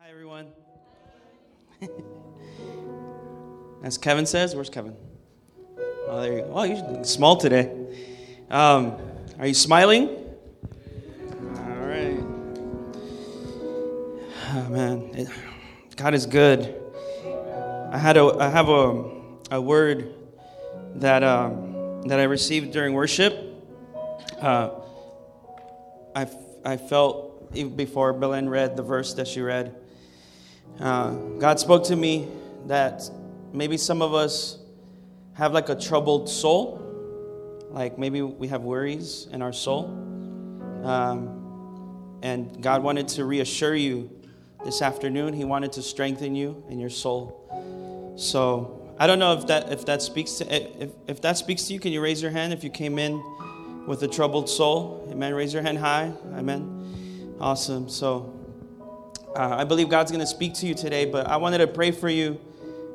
Hi, everyone. As Kevin says, where's Kevin? Oh, there you go. Oh, you're small today. Um, are you smiling? All right. Oh, man, it, God is good. I had a, I have a, a word that um, that I received during worship. Uh, I, I felt even before Belen read the verse that she read. Uh, God spoke to me that maybe some of us have like a troubled soul, like maybe we have worries in our soul. Um, and God wanted to reassure you this afternoon. He wanted to strengthen you in your soul. So I don't know if that if that speaks to if, if that speaks to you. Can you raise your hand if you came in with a troubled soul? Amen. Raise your hand high. Amen. Awesome. So uh, I believe God's going to speak to you today, but I wanted to pray for you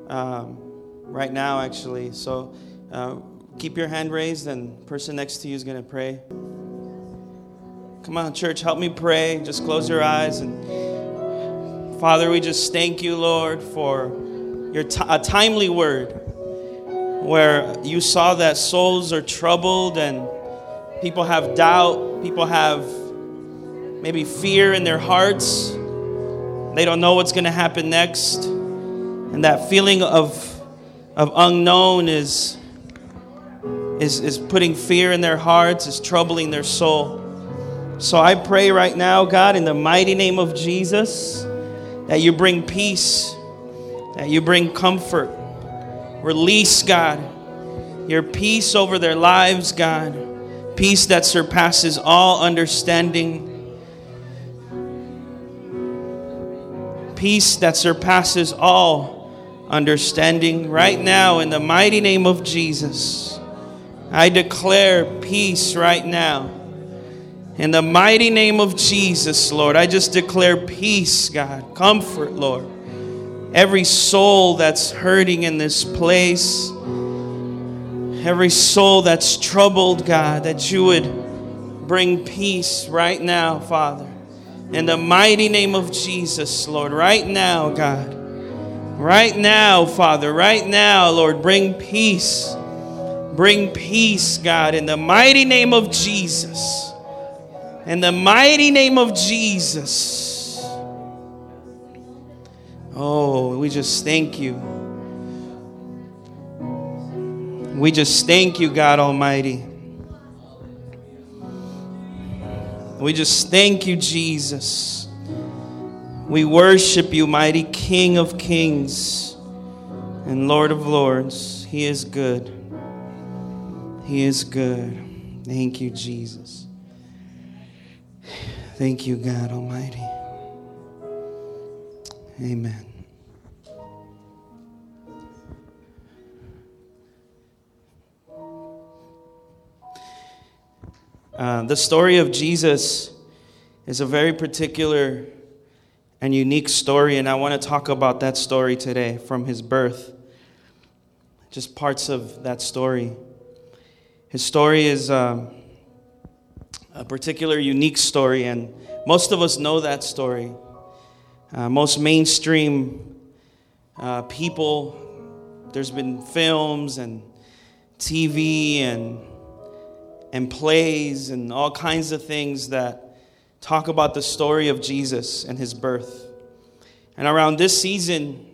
um, right now, actually. So uh, keep your hand raised, and person next to you is going to pray. Come on, church, help me pray. Just close your eyes. And Father, we just thank you, Lord, for your t- a timely word where you saw that souls are troubled and people have doubt, people have maybe fear in their hearts. They don't know what's going to happen next. And that feeling of, of unknown is, is, is putting fear in their hearts, is troubling their soul. So I pray right now, God, in the mighty name of Jesus, that you bring peace, that you bring comfort. Release, God, your peace over their lives, God. Peace that surpasses all understanding. Peace that surpasses all understanding. Right now, in the mighty name of Jesus, I declare peace right now. In the mighty name of Jesus, Lord, I just declare peace, God, comfort, Lord. Every soul that's hurting in this place, every soul that's troubled, God, that you would bring peace right now, Father. In the mighty name of Jesus, Lord, right now, God. Right now, Father, right now, Lord, bring peace. Bring peace, God, in the mighty name of Jesus. In the mighty name of Jesus. Oh, we just thank you. We just thank you, God Almighty. We just thank you, Jesus. We worship you, mighty King of kings and Lord of lords. He is good. He is good. Thank you, Jesus. Thank you, God Almighty. Amen. Uh, the story of Jesus is a very particular and unique story, and I want to talk about that story today from his birth. Just parts of that story. His story is um, a particular, unique story, and most of us know that story. Uh, most mainstream uh, people, there's been films and TV and and plays and all kinds of things that talk about the story of Jesus and his birth. And around this season,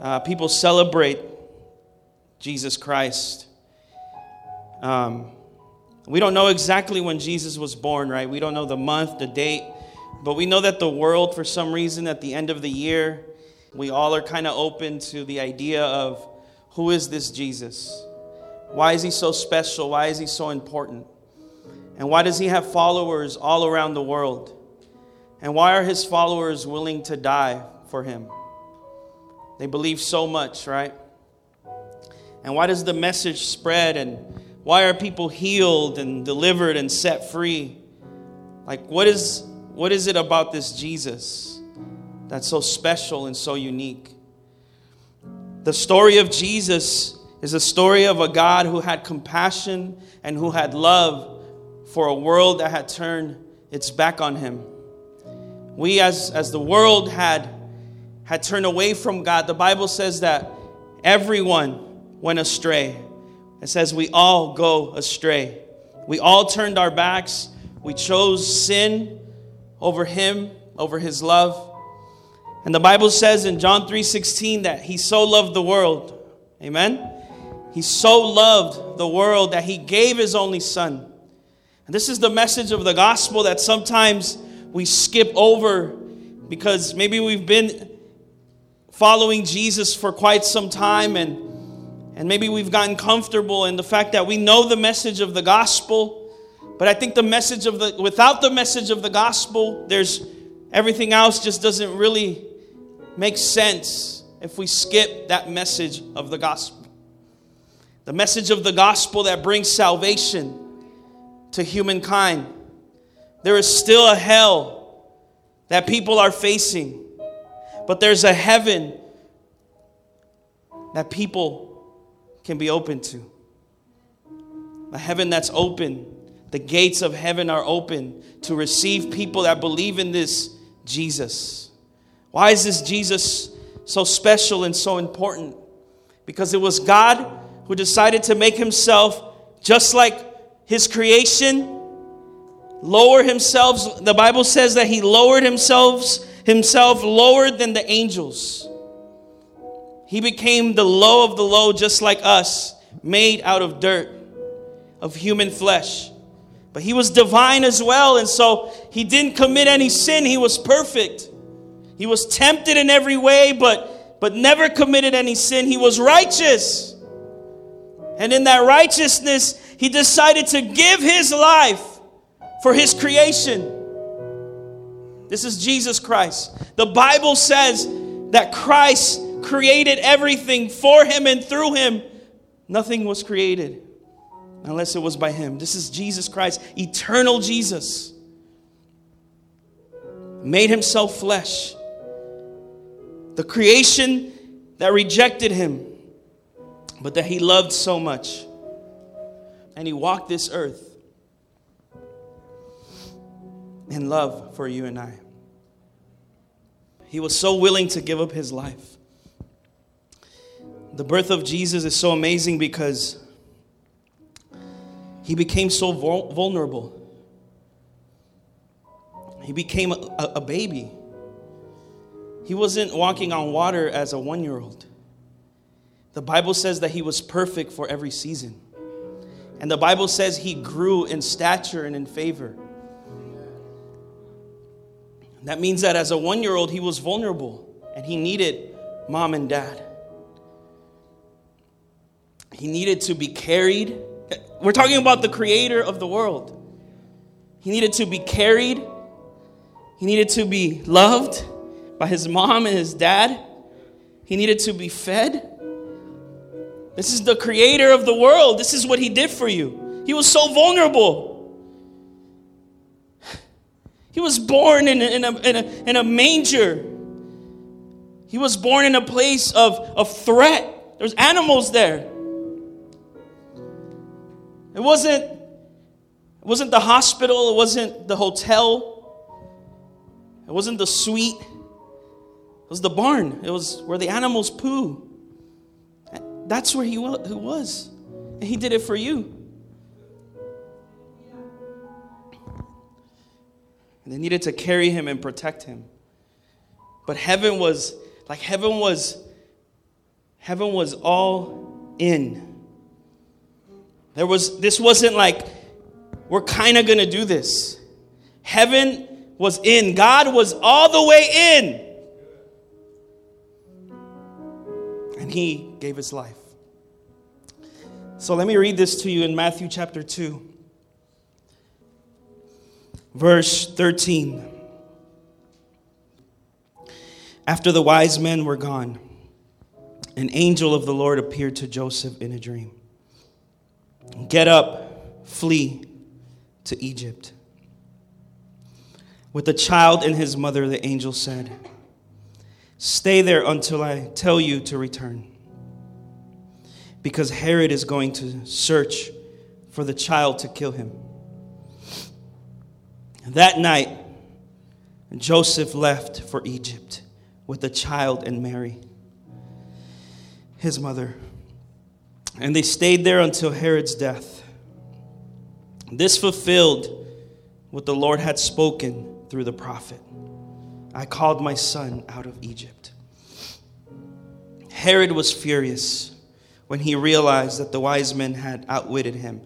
uh, people celebrate Jesus Christ. Um, we don't know exactly when Jesus was born, right? We don't know the month, the date, but we know that the world, for some reason, at the end of the year, we all are kind of open to the idea of who is this Jesus? Why is he so special? Why is he so important? And why does he have followers all around the world? And why are his followers willing to die for him? They believe so much, right? And why does the message spread? And why are people healed and delivered and set free? Like, what is, what is it about this Jesus that's so special and so unique? The story of Jesus is a story of a God who had compassion and who had love for a world that had turned its back on him. We, as, as the world had, had turned away from God, the Bible says that everyone went astray. It says we all go astray. We all turned our backs. We chose sin over Him, over His love. And the Bible says in John 3:16 that He so loved the world. Amen. He so loved the world that He gave His only Son. And this is the message of the gospel that sometimes we skip over because maybe we've been following Jesus for quite some time and and maybe we've gotten comfortable in the fact that we know the message of the gospel, but I think the message of the without the message of the gospel, there's everything else just doesn't really make sense if we skip that message of the gospel. The message of the gospel that brings salvation to humankind. There is still a hell that people are facing, but there's a heaven that people can be open to. A heaven that's open. The gates of heaven are open to receive people that believe in this Jesus. Why is this Jesus so special and so important? Because it was God who decided to make himself just like his creation, lower himself. The Bible says that he lowered himself himself lower than the angels. He became the low of the low, just like us, made out of dirt, of human flesh. But he was divine as well, and so he didn't commit any sin. He was perfect. He was tempted in every way, but, but never committed any sin. He was righteous. And in that righteousness, he decided to give his life for his creation. This is Jesus Christ. The Bible says that Christ created everything for him and through him. Nothing was created unless it was by him. This is Jesus Christ, eternal Jesus. Made himself flesh. The creation that rejected him, but that he loved so much. And he walked this earth in love for you and I. He was so willing to give up his life. The birth of Jesus is so amazing because he became so vulnerable. He became a, a baby. He wasn't walking on water as a one year old. The Bible says that he was perfect for every season. And the Bible says he grew in stature and in favor. That means that as a one year old, he was vulnerable and he needed mom and dad. He needed to be carried. We're talking about the creator of the world. He needed to be carried. He needed to be loved by his mom and his dad. He needed to be fed. This is the creator of the world. This is what he did for you. He was so vulnerable. He was born in a, in a, in a, in a manger. He was born in a place of, of threat. There's animals there. It wasn't, it wasn't the hospital, it wasn't the hotel, it wasn't the suite. It was the barn. It was where the animals poo. That's where he was. And he did it for you. And they needed to carry him and protect him. But heaven was like heaven was heaven was all in there was this wasn't like we're kind of going to do this. Heaven was in. God was all the way in. And he gave his life. So let me read this to you in Matthew chapter 2, verse 13. After the wise men were gone, an angel of the Lord appeared to Joseph in a dream. Get up, flee to Egypt. With the child and his mother, the angel said, Stay there until I tell you to return. Because Herod is going to search for the child to kill him. That night, Joseph left for Egypt with the child and Mary, his mother. And they stayed there until Herod's death. This fulfilled what the Lord had spoken through the prophet I called my son out of Egypt. Herod was furious when he realized that the wise men had outwitted him.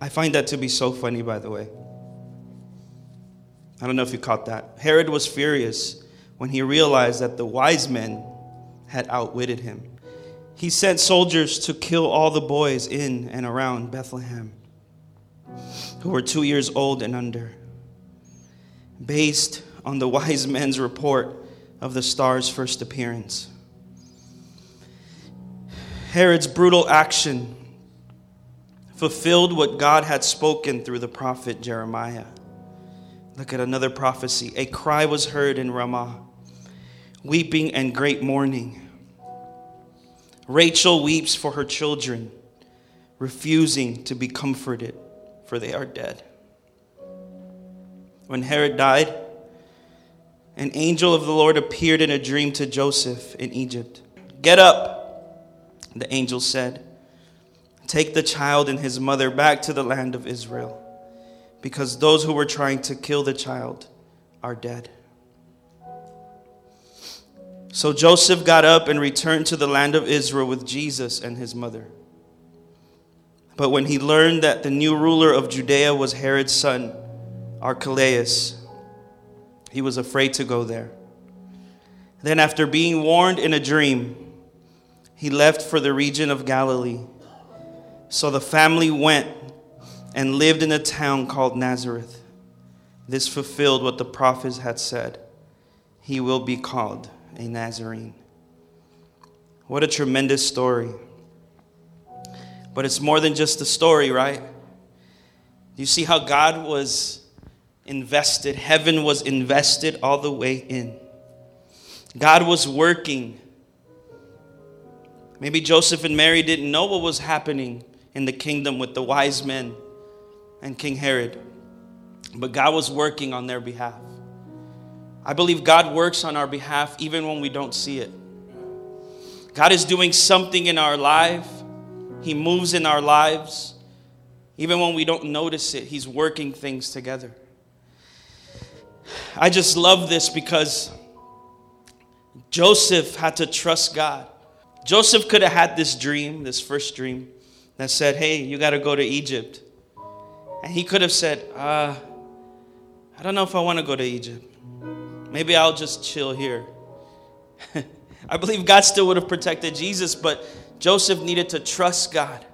I find that to be so funny, by the way. I don't know if you caught that. Herod was furious when he realized that the wise men had outwitted him. He sent soldiers to kill all the boys in and around Bethlehem who were two years old and under, based on the wise men's report of the star's first appearance. Herod's brutal action fulfilled what God had spoken through the prophet Jeremiah. Look at another prophecy. A cry was heard in Ramah, weeping and great mourning. Rachel weeps for her children, refusing to be comforted, for they are dead. When Herod died, an angel of the Lord appeared in a dream to Joseph in Egypt. Get up, the angel said. Take the child and his mother back to the land of Israel, because those who were trying to kill the child are dead. So Joseph got up and returned to the land of Israel with Jesus and his mother. But when he learned that the new ruler of Judea was Herod's son, Archelaus, he was afraid to go there. Then, after being warned in a dream, he left for the region of Galilee. So the family went and lived in a town called Nazareth. This fulfilled what the prophets had said. He will be called a Nazarene. What a tremendous story. But it's more than just a story, right? You see how God was invested, heaven was invested all the way in. God was working. Maybe Joseph and Mary didn't know what was happening in the kingdom with the wise men and King Herod, but God was working on their behalf. I believe God works on our behalf even when we don't see it. God is doing something in our life, He moves in our lives. Even when we don't notice it, He's working things together. I just love this because Joseph had to trust God. Joseph could have had this dream, this first dream, that said, Hey, you got to go to Egypt. And he could have said, uh, I don't know if I want to go to Egypt. Maybe I'll just chill here. I believe God still would have protected Jesus, but Joseph needed to trust God.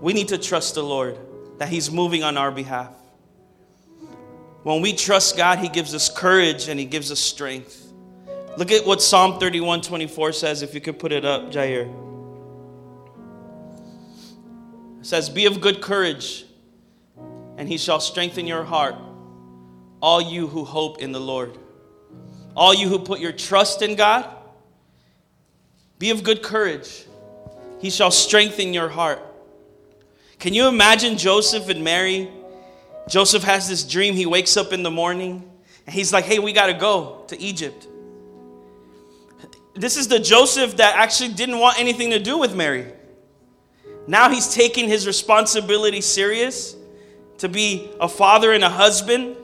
We need to trust the Lord that He's moving on our behalf. When we trust God, He gives us courage and He gives us strength. Look at what Psalm 31 24 says, if you could put it up, Jair. It says, Be of good courage, and He shall strengthen your heart all you who hope in the Lord. All you who put your trust in God, be of good courage. He shall strengthen your heart. Can you imagine Joseph and Mary? Joseph has this dream. He wakes up in the morning and he's like, hey, we got to go to Egypt. This is the Joseph that actually didn't want anything to do with Mary. Now he's taking his responsibility serious to be a father and a husband.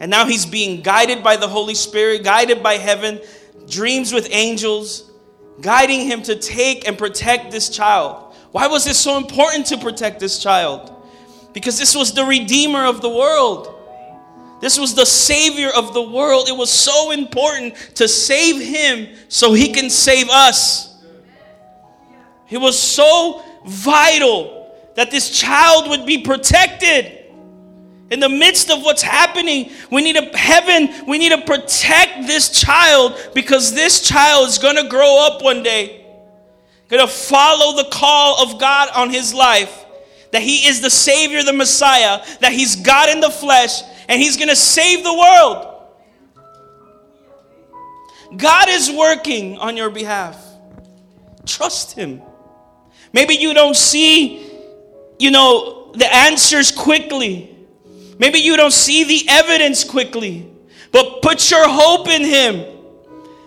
And now he's being guided by the Holy Spirit, guided by heaven, dreams with angels, guiding him to take and protect this child. Why was it so important to protect this child? Because this was the Redeemer of the world. This was the Savior of the world. It was so important to save him so he can save us. It was so vital that this child would be protected. In the midst of what's happening, we need a heaven, we need to protect this child because this child is going to grow up one day, going to follow the call of God on his life. That he is the Savior, the Messiah, that he's God in the flesh, and he's going to save the world. God is working on your behalf. Trust him. Maybe you don't see, you know, the answers quickly. Maybe you don't see the evidence quickly, but put your hope in Him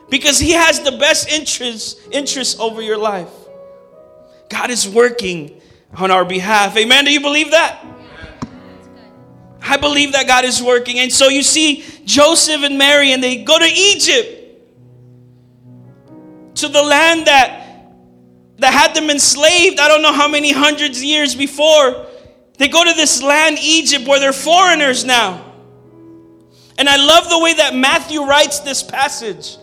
because He has the best interest, interest over your life. God is working on our behalf. Amen. Do you believe that? I believe that God is working. And so you see Joseph and Mary, and they go to Egypt, to the land that, that had them enslaved. I don't know how many hundreds of years before. They go to this land, Egypt, where they're foreigners now. And I love the way that Matthew writes this passage.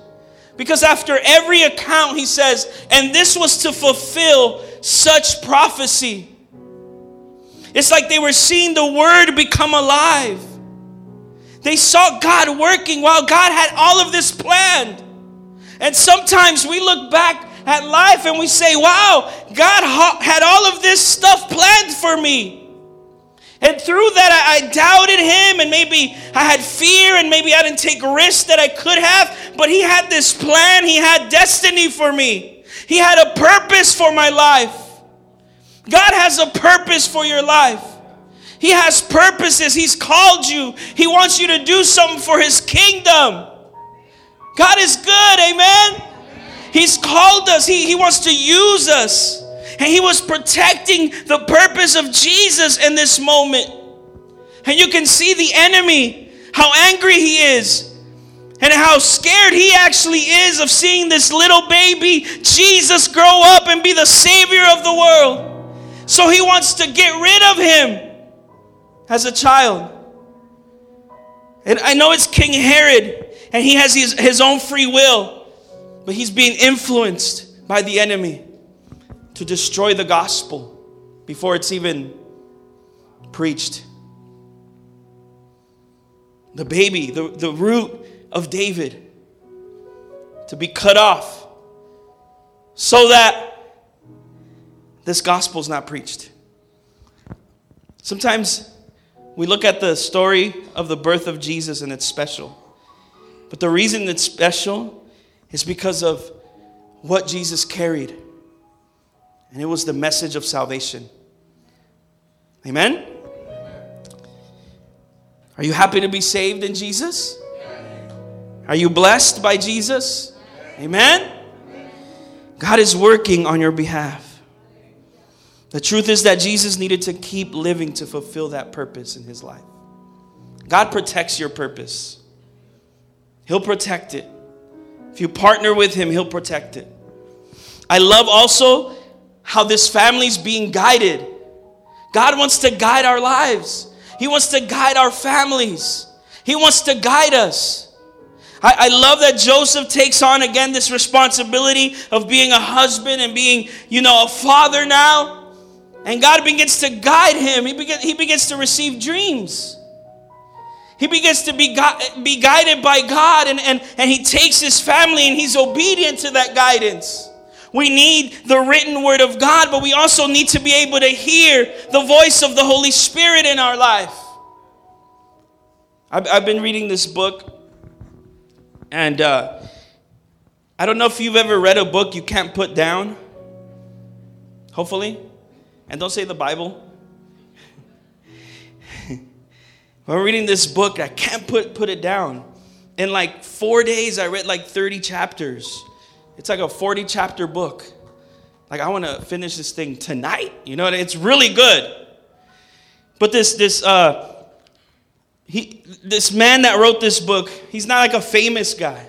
Because after every account, he says, and this was to fulfill such prophecy. It's like they were seeing the word become alive. They saw God working while God had all of this planned. And sometimes we look back at life and we say, wow, God had all of this stuff planned for me. And through that, I, I, doubted him, and maybe I had fear, and maybe I didn't take risks that I could have. But he had this plan, he had destiny for me, he had a purpose for my life. God has a purpose for your life. He has purposes. He's called you. He wants you to do something for His kingdom. God is good, amen? He's called us, He, he wants to use us. And He was protecting the purpose of Jesus in this moment. And you can see the enemy, how angry he is, and how scared he actually is of seeing this little baby Jesus grow up and be the Savior of the world. So he wants to get rid of him as a child. And I know it's King Herod, and he has his, his own free will, but he's being influenced by the enemy to destroy the gospel before it's even preached. The baby, the, the root of David, to be cut off so that this gospel is not preached. Sometimes we look at the story of the birth of Jesus and it's special. But the reason it's special is because of what Jesus carried. And it was the message of salvation. Amen? Are you happy to be saved in Jesus? Are you blessed by Jesus? Amen? God is working on your behalf. The truth is that Jesus needed to keep living to fulfill that purpose in his life. God protects your purpose, He'll protect it. If you partner with Him, He'll protect it. I love also how this family's being guided. God wants to guide our lives, He wants to guide our families, He wants to guide us. I, I, love that Joseph takes on again this responsibility of being a husband and being, you know, a father now. And God begins to guide him. He, begin, he begins to receive dreams. He begins to be, gu- be guided by God, and, and, and he takes his family and he's obedient to that guidance. We need the written word of God, but we also need to be able to hear the voice of the Holy Spirit in our life. I've, I've been reading this book, and uh, I don't know if you've ever read a book you can't put down. Hopefully. And don't say the Bible. I'm reading this book, I can't put, put it down. In like four days, I read like 30 chapters. It's like a 40 chapter book. Like, I want to finish this thing tonight. You know, it's really good. But this, this, uh, he, this man that wrote this book, he's not like a famous guy.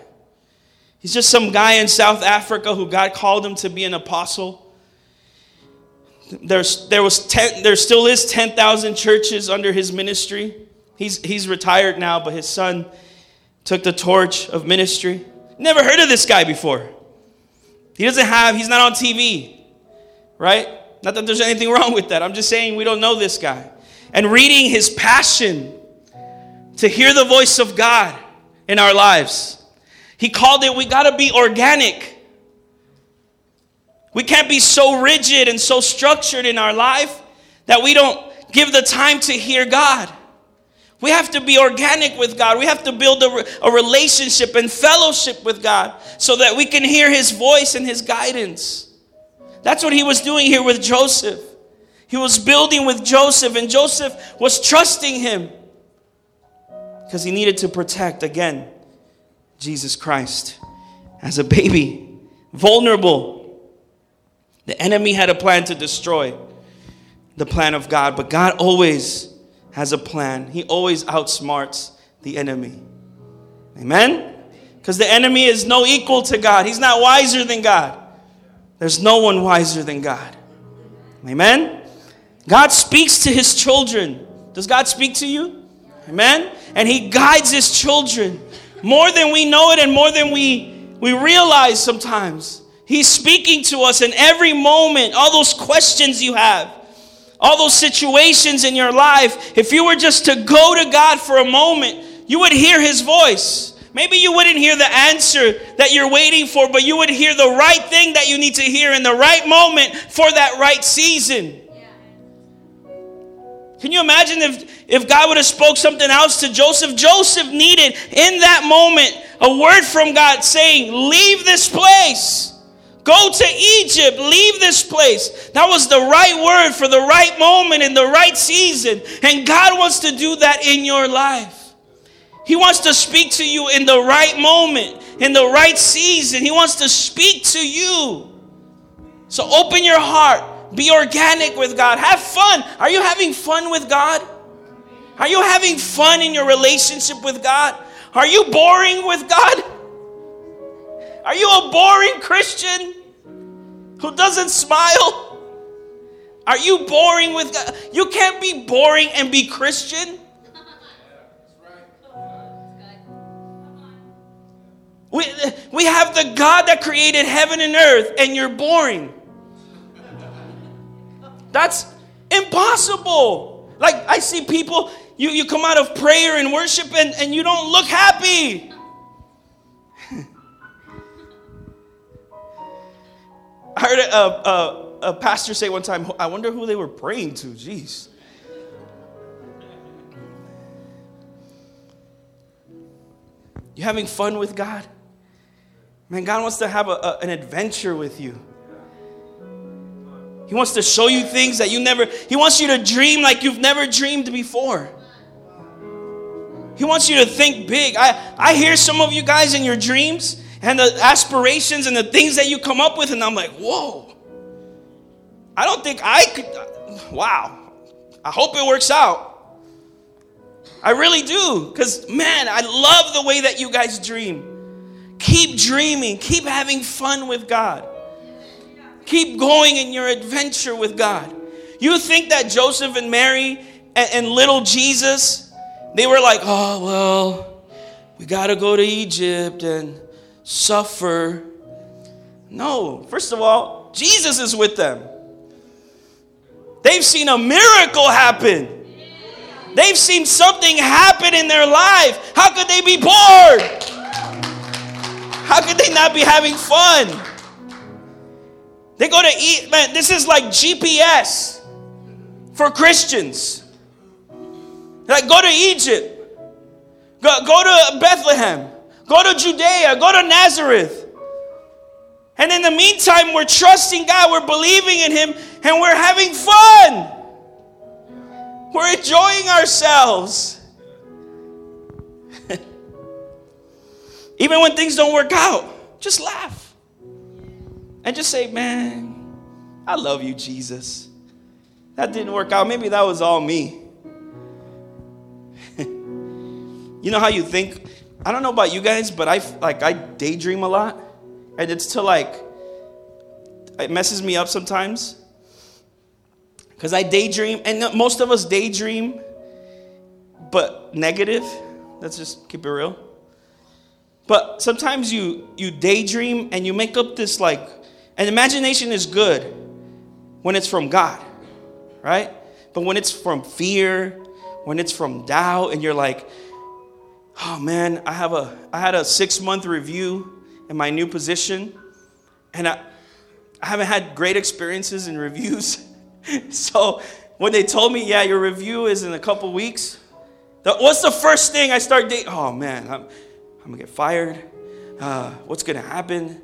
He's just some guy in South Africa who God called him to be an apostle. There's, there, was ten, there still is 10,000 churches under his ministry. He's, he's retired now, but his son took the torch of ministry. Never heard of this guy before. He doesn't have, he's not on TV, right? Not that there's anything wrong with that. I'm just saying we don't know this guy. And reading his passion to hear the voice of God in our lives. He called it, we got to be organic. We can't be so rigid and so structured in our life that we don't give the time to hear God. We have to be organic with God. We have to build a, a, relationship and fellowship with God so that we can hear His voice and His guidance. That's what He was doing here with Joseph. He was building with Joseph, and Joseph was trusting Him. because he needed to protect, again, Jesus Christ as a baby, vulnerable. The enemy had a plan to destroy the plan of God, but God always has a plan. He always outsmarts the enemy. Amen? Because the enemy is no equal to God, he's not wiser than God. There's no one wiser than God. Amen? God speaks to his children. Does God speak to you? Amen? And he guides his children more than we know it and more than we, we realize sometimes. He's speaking to us in every moment, all those questions you have, all those situations in your life. If you were just to go to God for a moment, you would hear his voice. Maybe you wouldn't hear the answer that you're waiting for, but you would hear the right thing that you need to hear in the right moment for that right season. Can you imagine if, if God would have spoke something else to Joseph? Joseph needed in that moment a word from God saying, leave this place. Go to Egypt. Leave this place. That was the right word for the right moment in the right season. And God wants to do that in your life. He wants to speak to you in the right moment, in the right season. He wants to speak to you. So open your heart be organic with God. Have fun. Are you having fun with God? Are you having fun in your relationship with God? Are you boring with God? Are you a boring Christian who doesn't smile? Are you boring with God? You can't be boring and be Christian. We, we have the God that created heaven and earth, and you're boring. That's impossible. Like I see people, you, you come out of prayer and worship and, and you don't look happy. I heard a, a, a, pastor say one time, I wonder who they were praying to. Jeez. You having fun with God? Man, God wants to have a, a, an adventure with you. He wants to show you things that you never, He wants you to dream like you've never dreamed before. He wants you to think big. I, I hear some of you guys in your dreams and the aspirations and the things that you come up with, and I'm like, whoa. I don't think I could. Wow. I hope it works out. I really do. Because, man, I love the way that you guys dream. Keep dreaming, keep having fun with God. Keep going in your adventure with God. You think that Joseph and Mary and, and little Jesus, they were like, oh, well, we got to go to Egypt and suffer. No, first of all, Jesus is with them. They've seen a miracle happen. They've seen something happen in their life. How could they be bored? How could they not be having fun? They go to eat, man, this is like GPS for Christians. Like, go to Egypt, go, go to Bethlehem, go to Judea, go to Nazareth. And in the meantime, we're trusting God, we're believing in Him, and we're having fun. We're enjoying ourselves. Even when things don't work out, just laugh and just say, Man, I love you, Jesus. That didn't work out. Maybe that was all me. you know how you think? I don't know about you guys, but I like I daydream a lot. And it's to like it messes me up sometimes. Cuz I daydream and most of us daydream but negative. Let's just keep it real. But sometimes you you daydream and you make up this like and imagination is good when it's from God, right? But when it's from fear, when it's from doubt, and you're like, oh man, I have a I had a six month review in my new position, and I, I haven't had great experiences in reviews. so when they told me, yeah, your review is in a couple weeks, the, what's the first thing I start dating? Oh man, I'm, I'm gonna get fired. Uh, what's gonna happen?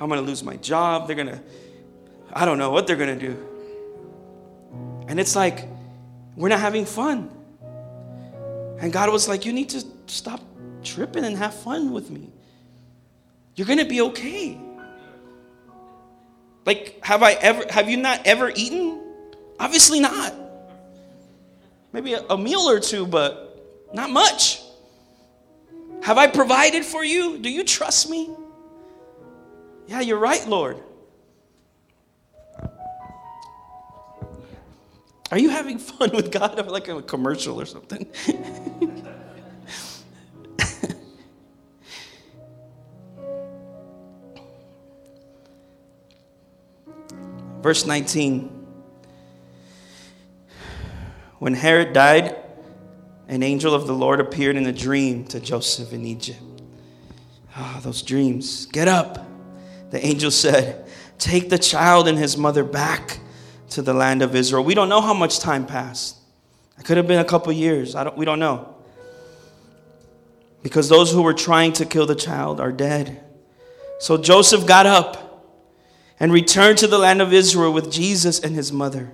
I'm to lose my job. They're to, I don't know what they're to do. And it's like, we're not having fun. And God was like, You need to stop tripping and have fun with me. You're going to be okay. Like, have I ever, have you not ever eaten? Obviously not. Maybe a, a meal or two, but not much. Have I provided for you? Do you trust me? Yeah, you're right, Lord. Are you having fun with God? Like a commercial or something. Verse 19. When Herod died, an angel of the Lord appeared in a dream to Joseph in Egypt. Ah, oh, those dreams. Get up. The angel said, Take the child and his mother back to the land of Israel. We don't know how much time passed. It could have been a couple years. I don't, we don't know. Because those who were trying to kill the child are dead. So Joseph got up and returned to the land of Israel with Jesus and his mother.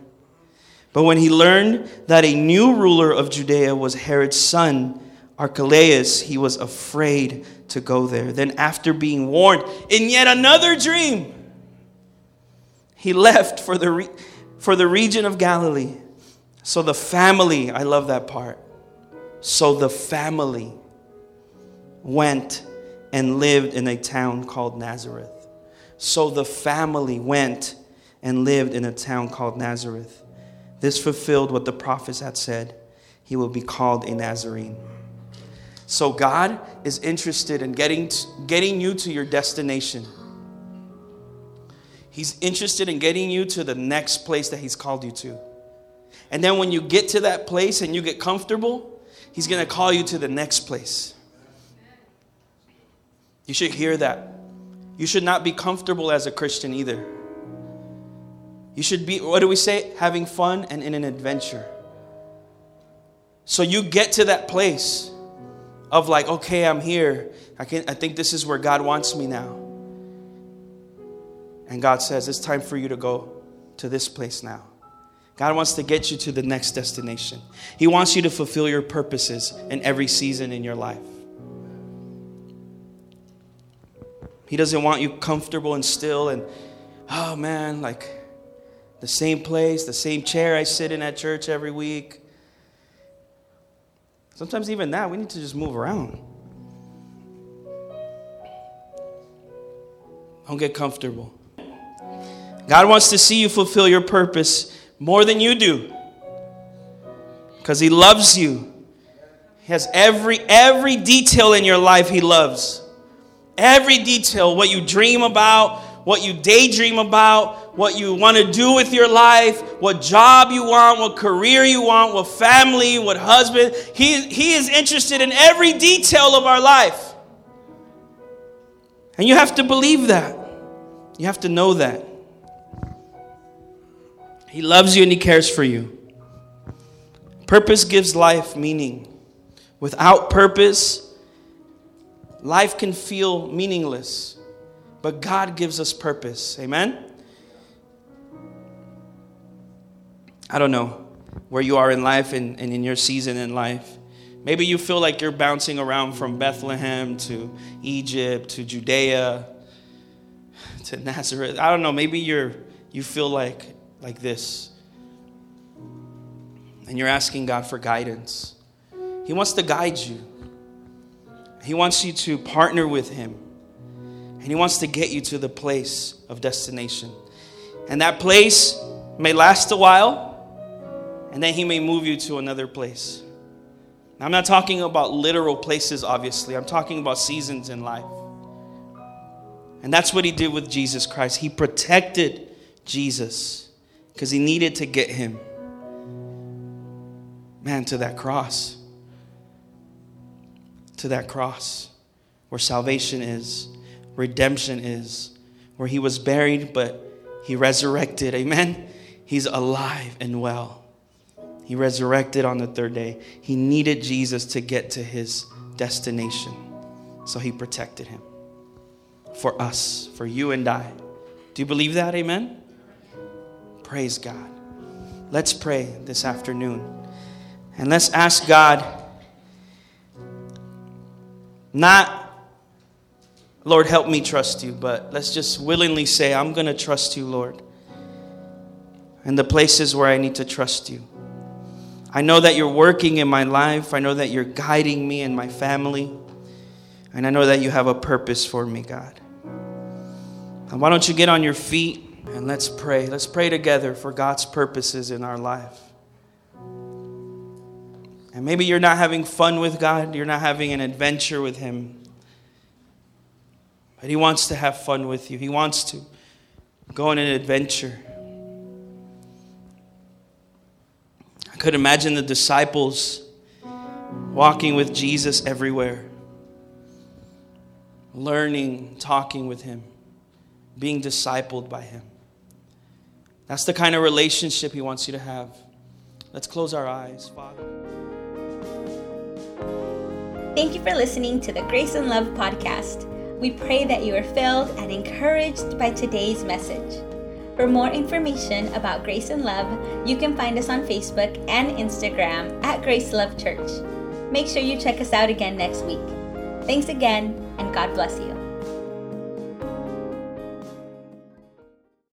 But when he learned that a new ruler of Judea was Herod's son, Archelaus, he was afraid to go there. Then, after being warned in yet another dream, he left for the, re- for the region of Galilee. So the family, I love that part. So the family went and lived in a town called Nazareth. So the family went and lived in a town called Nazareth. This fulfilled what the prophets had said he will be called a Nazarene. So God is interested in getting, getting you to your destination. He's interested in getting you to the next place that He's called you to. And then when you get to that place and you get comfortable, He's going to call you to the next place. You should hear that. You should not be comfortable as a Christian either. You should be, what do we say? Having fun and in an adventure. So you get to that place of like, okay, I'm here. I, can, I think this is where God wants me now. And God says, it's time for you to go to this place now. God wants to get you to the next destination. He wants you to fulfill your purposes in every season in your life. He doesn't want you comfortable and still and, oh man, like the same place, the same chair I sit in at church every week. Sometimes, even that, we need to just move around. Don't get comfortable. God wants to see you fulfill your purpose more than you do because He loves you. He has every, every detail in your life He loves. Every detail, what you dream about, what you daydream about, what you want to do with your life, what job you want, what career you want, what family, what husband. He, he is interested in every detail of our life. And you have to believe that. You have to know that. He loves you and He cares for you. Purpose gives life meaning. Without purpose, life can feel meaningless, but God gives us purpose. Amen? I don't know where you are in life and, and in your season in life. Maybe you feel like you're bouncing around from Bethlehem to Egypt to Judea to Nazareth. I don't know, maybe you're you feel like like this. And you're asking God for guidance. He wants to guide you. He wants you to partner with Him. And He wants to get you to the place of destination. And that place may last a while, and then He may move you to another place. Now, I'm not talking about literal places, obviously, I'm talking about seasons in life. And that's what He did with Jesus Christ. He protected Jesus because He needed to get Him, man, to that cross to that cross where salvation is, redemption is, where he was buried, but he resurrected. Amen? He's alive and well. He resurrected on the third day. He needed Jesus to get to his destination, so he protected him for us, for you and I. Do you believe that? Amen? Praise God. Let's pray this afternoon. And let's ask God Not, Lord, help me trust you, but let's just willingly say, I'm going to trust you, Lord. in the places where I need to trust you. I know that you're working in my life. I know that you're guiding me and my family. And I know that you have a purpose for me, God. And why don't you get on your feet and let's pray? Let's pray together for God's purposes in our life. And maybe you're not having fun with God, you're not having an adventure with Him. But He wants to have fun with you, He wants to go on an adventure. I could imagine the disciples walking with Jesus everywhere, learning, talking with Him, being discipled by Him. That's the kind of relationship He wants you to have. Let's close our eyes, Father. Thank you for listening to the Grace and Love podcast. We pray that you are filled and encouraged by today's message. For more information about Grace and Love, you can find us on Facebook and Instagram at Grace Love Church. Make sure you check us out again next week. Thanks again, and God bless you.